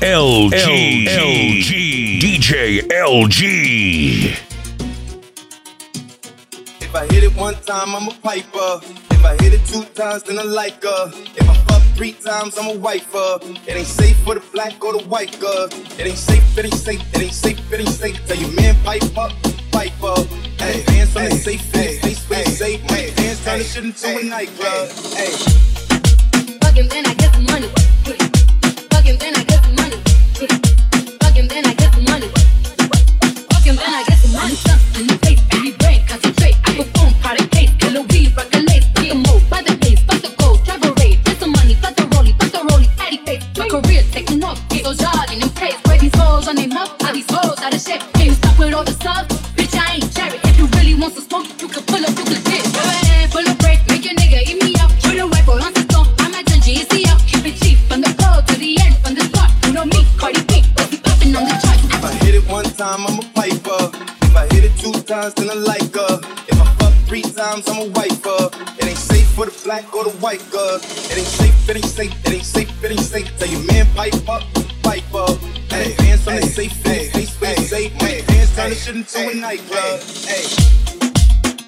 LG, LG, DJ LG. If I hit it one time, I'm a piper. If I hit it two times, then I like her. If I fuck three times, I'm a wifer. It ain't safe for the black or the white girl. It ain't safe, it ain't safe, it ain't safe, it ain't safe. Tell your man pipe up, pipe up. Hey, hands on the safe, hey, face when it's safe. Hey, hands turn the shit into a nightclub. Hey. Fucking then I get some money. These hoes out of shape. Can't stop with all the subs, bitch, I ain't cherry. If you really want some smoke, you can pull up, you can get. Go ahead, pull a break, make your nigga eat me up. Shoot a rifle on the stone, I'm a dungeon, easy up. Keep it cheap, from the road to the end, from the start. You know me, Cardi B, but popping on the charts. If I hit it one time, I'm a piper. If I hit it two times, then I like her. If I fuck three times, I'm a wifer. It ain't safe for the black or the white girl. It ain't safe, it ain't safe, it ain't safe, it ain't safe. Tell your man pipe up, pipe up. Hey, hands on the safe, hey, face when it's safe. Hey, hands turn the shit into a nightclub. Hey.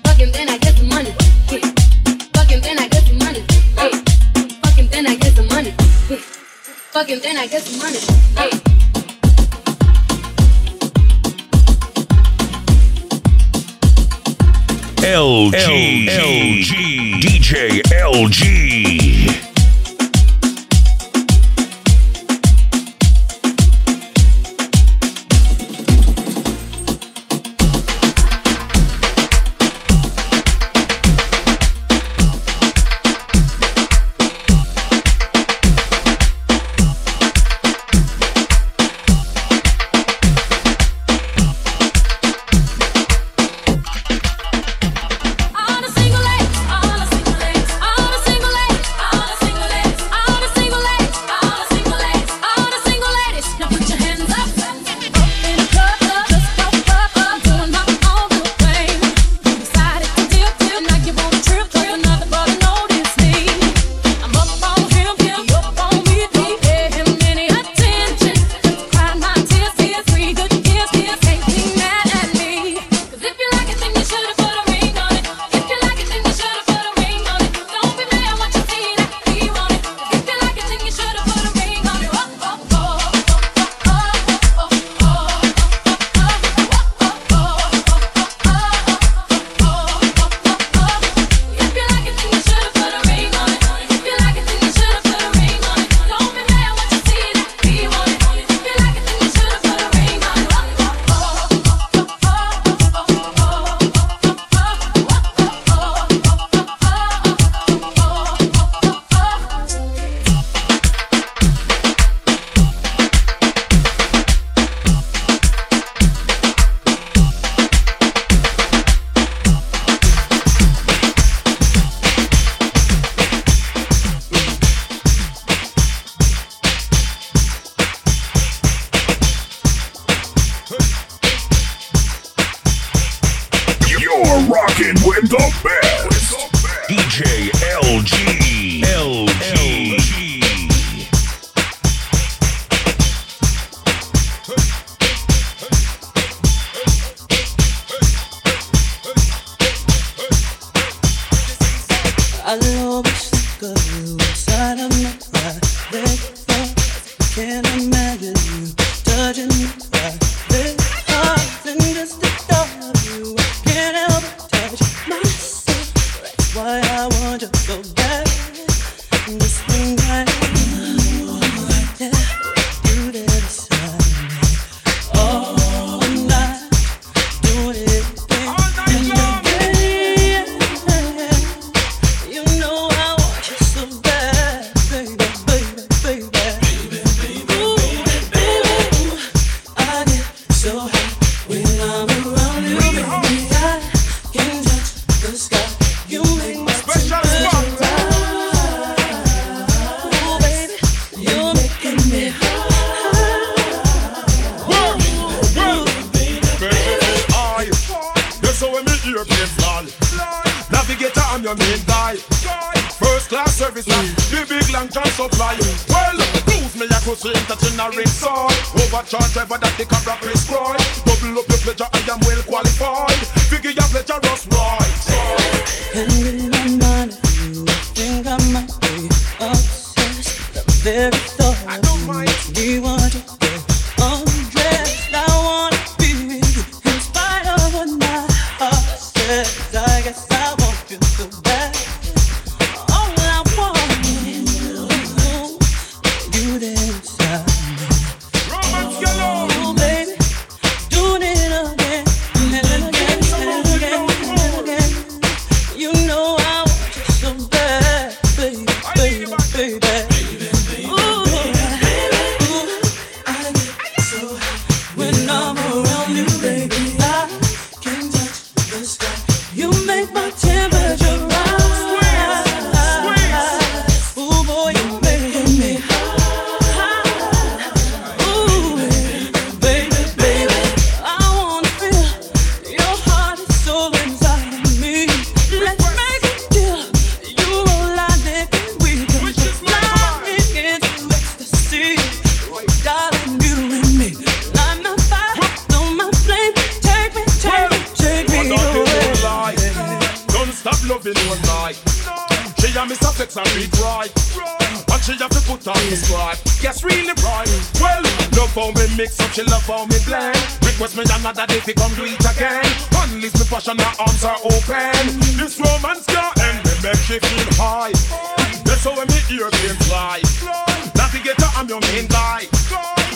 Fucking then I get some money. Yeah. Fucking then I get some money. Yeah. Fucking then I get some money. Yeah. Fucking then I get some money. Yeah. LG, LG, DJ LG.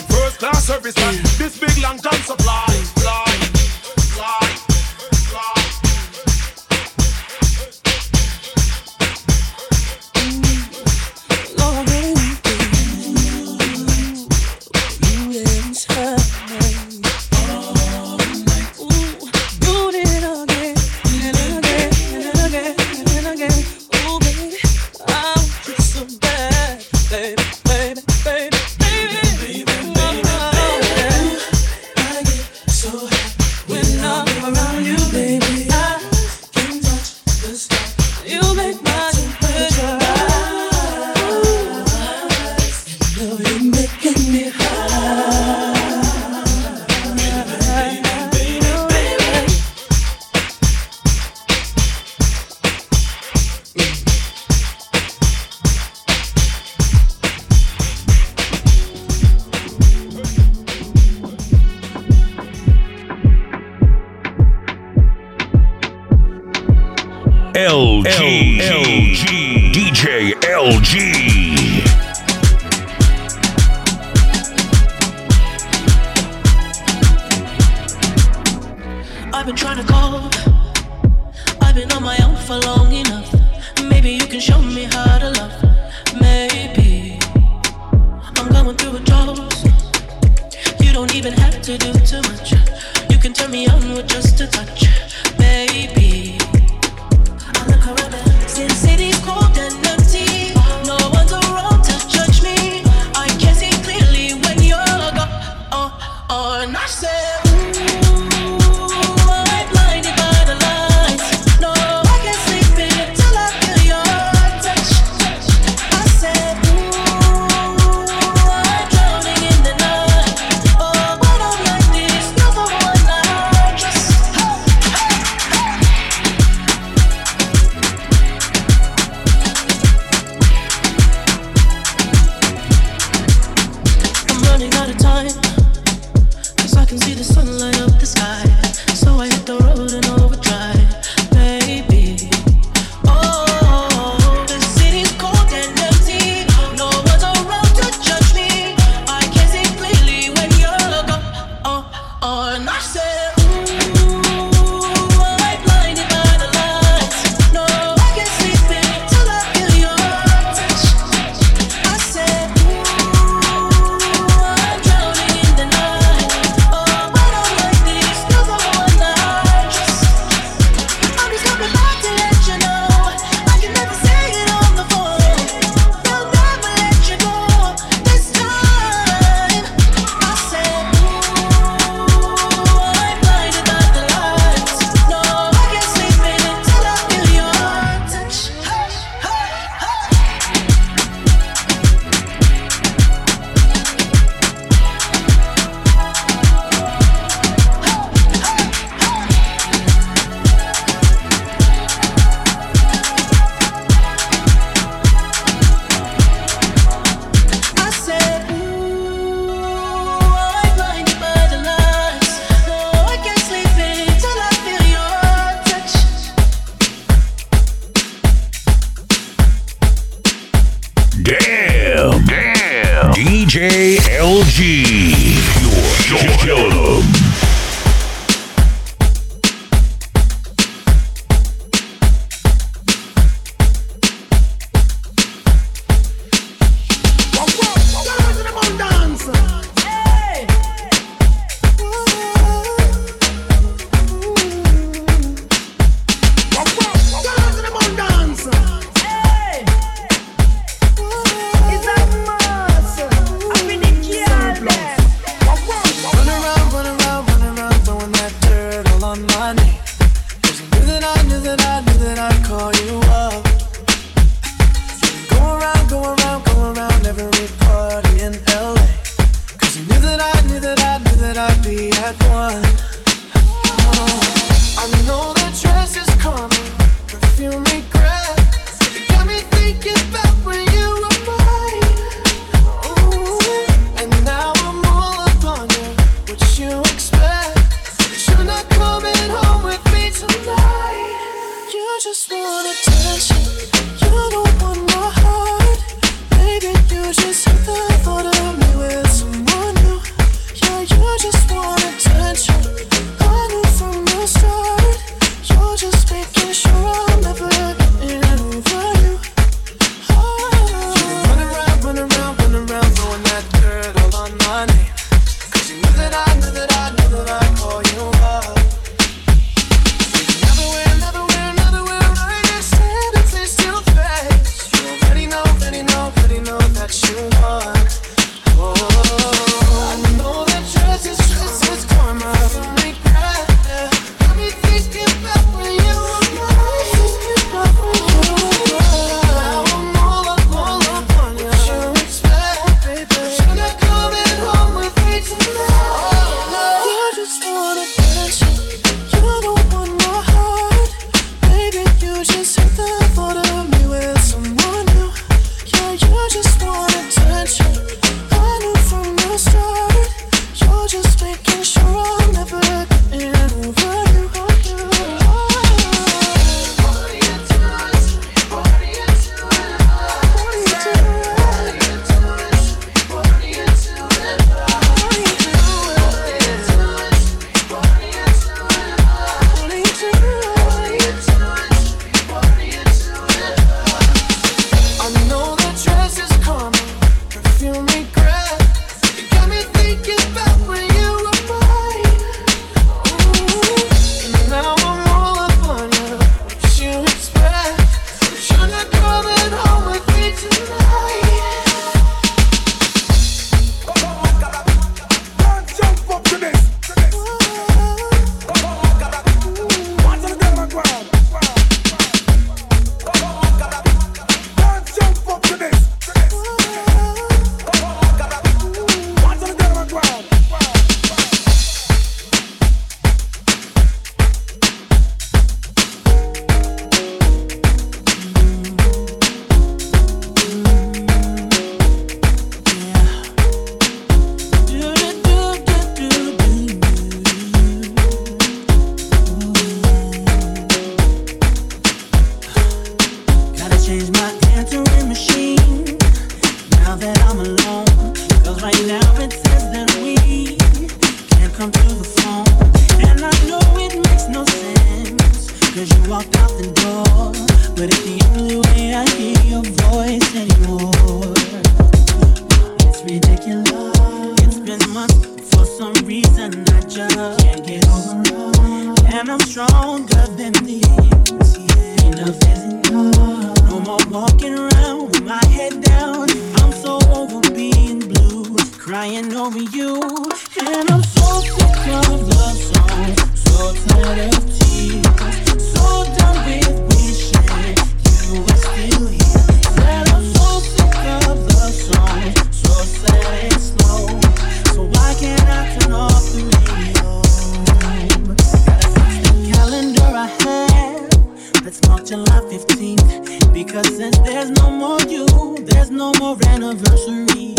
First class service, that's LG. LG. DJ LG. some reason I just can't get over. And I'm stronger than this. Yeah. Enough is enough. No more walking around with my head down. I'm so over being blue, crying over you. And I'm so sick of love songs, so tired of tears. on July 15th. Because since there's no more you, there's no more anniversary.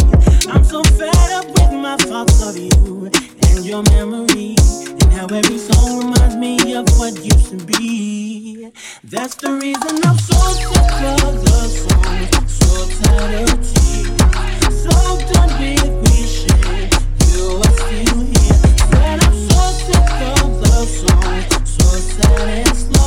I'm so fed up with my thoughts of you and your memory. And how every song reminds me of what used to be. That's the reason I'm so sick of the song, so tired of tears, So done with wishing you are still here. But I'm so sick of the song, so sad and slow.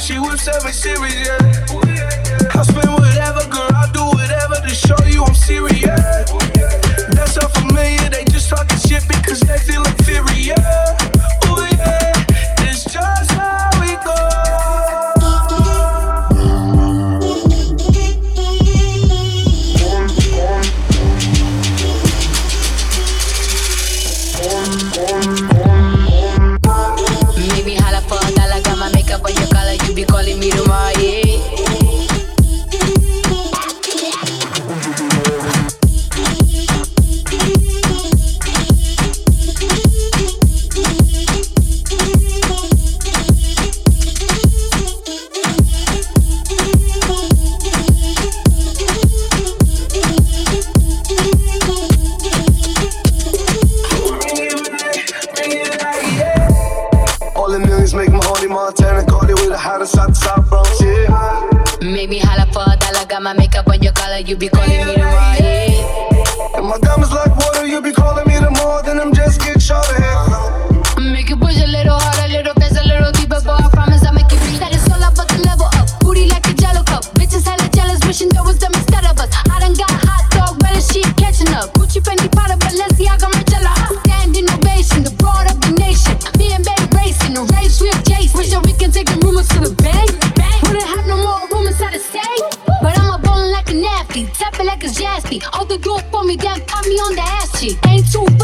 she whips every series, yeah. I spend whatever, girl, I do whatever to show you I'm serious. bounce, yeah. Make me holla for a dollar, got my makeup on your collar, you be calling me the raw. And my diamonds like water, you be calling me the more, than I'm just get shot ahead. Chỉ nghe chụp.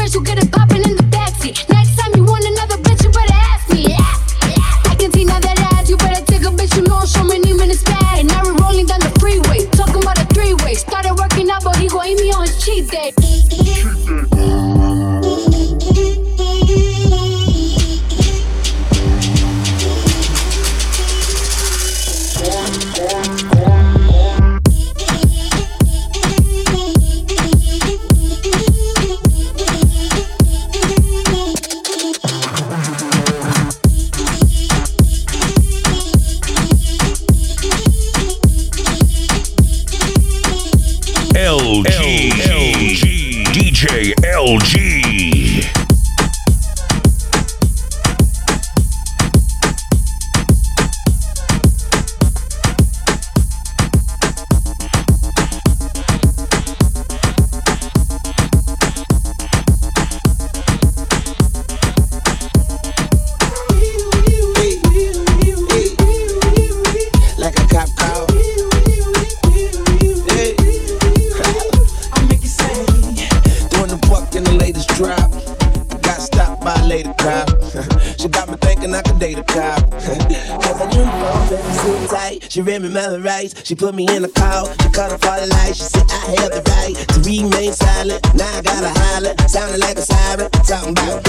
Rights. She put me in a call. She off all the lights. She said I have the right to remain silent. Now I gotta holler. Sounding like a siren. Talking about.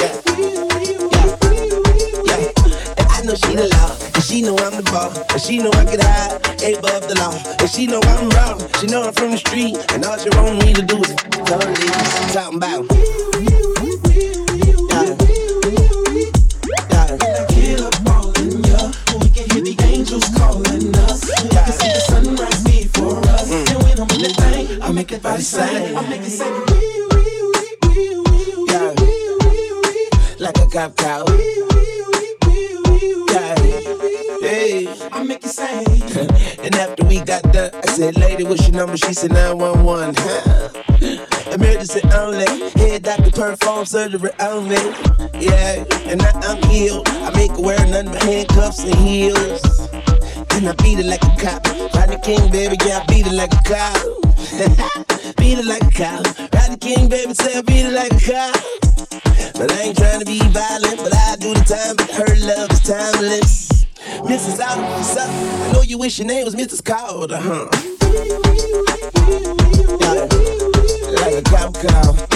Yeah. Yeah. Yeah. And I know she the law. And she know I'm the ball. And she know I get high. Above the law. And she know I'm wrong. She know I'm from the street. And all she want me to do is police. Talking about. I make it body sing. I make it say Yeah. Like a cop cow. Yeah. Hey. I make it say And after we got done, I said, Lady, what's your number? She said 911. Emergency only. Head doctor perform surgery only. Yeah, and now I'm healed. I make her wear nothing but handcuffs and heels. And I beat it like a cop. Rodney King, baby, yeah, I beat it like a cop. beat it like a cop. Rodney King, baby, say I beat it like a cop. But I ain't trying to be violent, but I do the time, but her love is timeless. Mrs. Out? I know you wish your name was Mrs. Carter, huh? Yeah, like a cop call.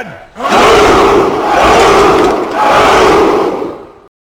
What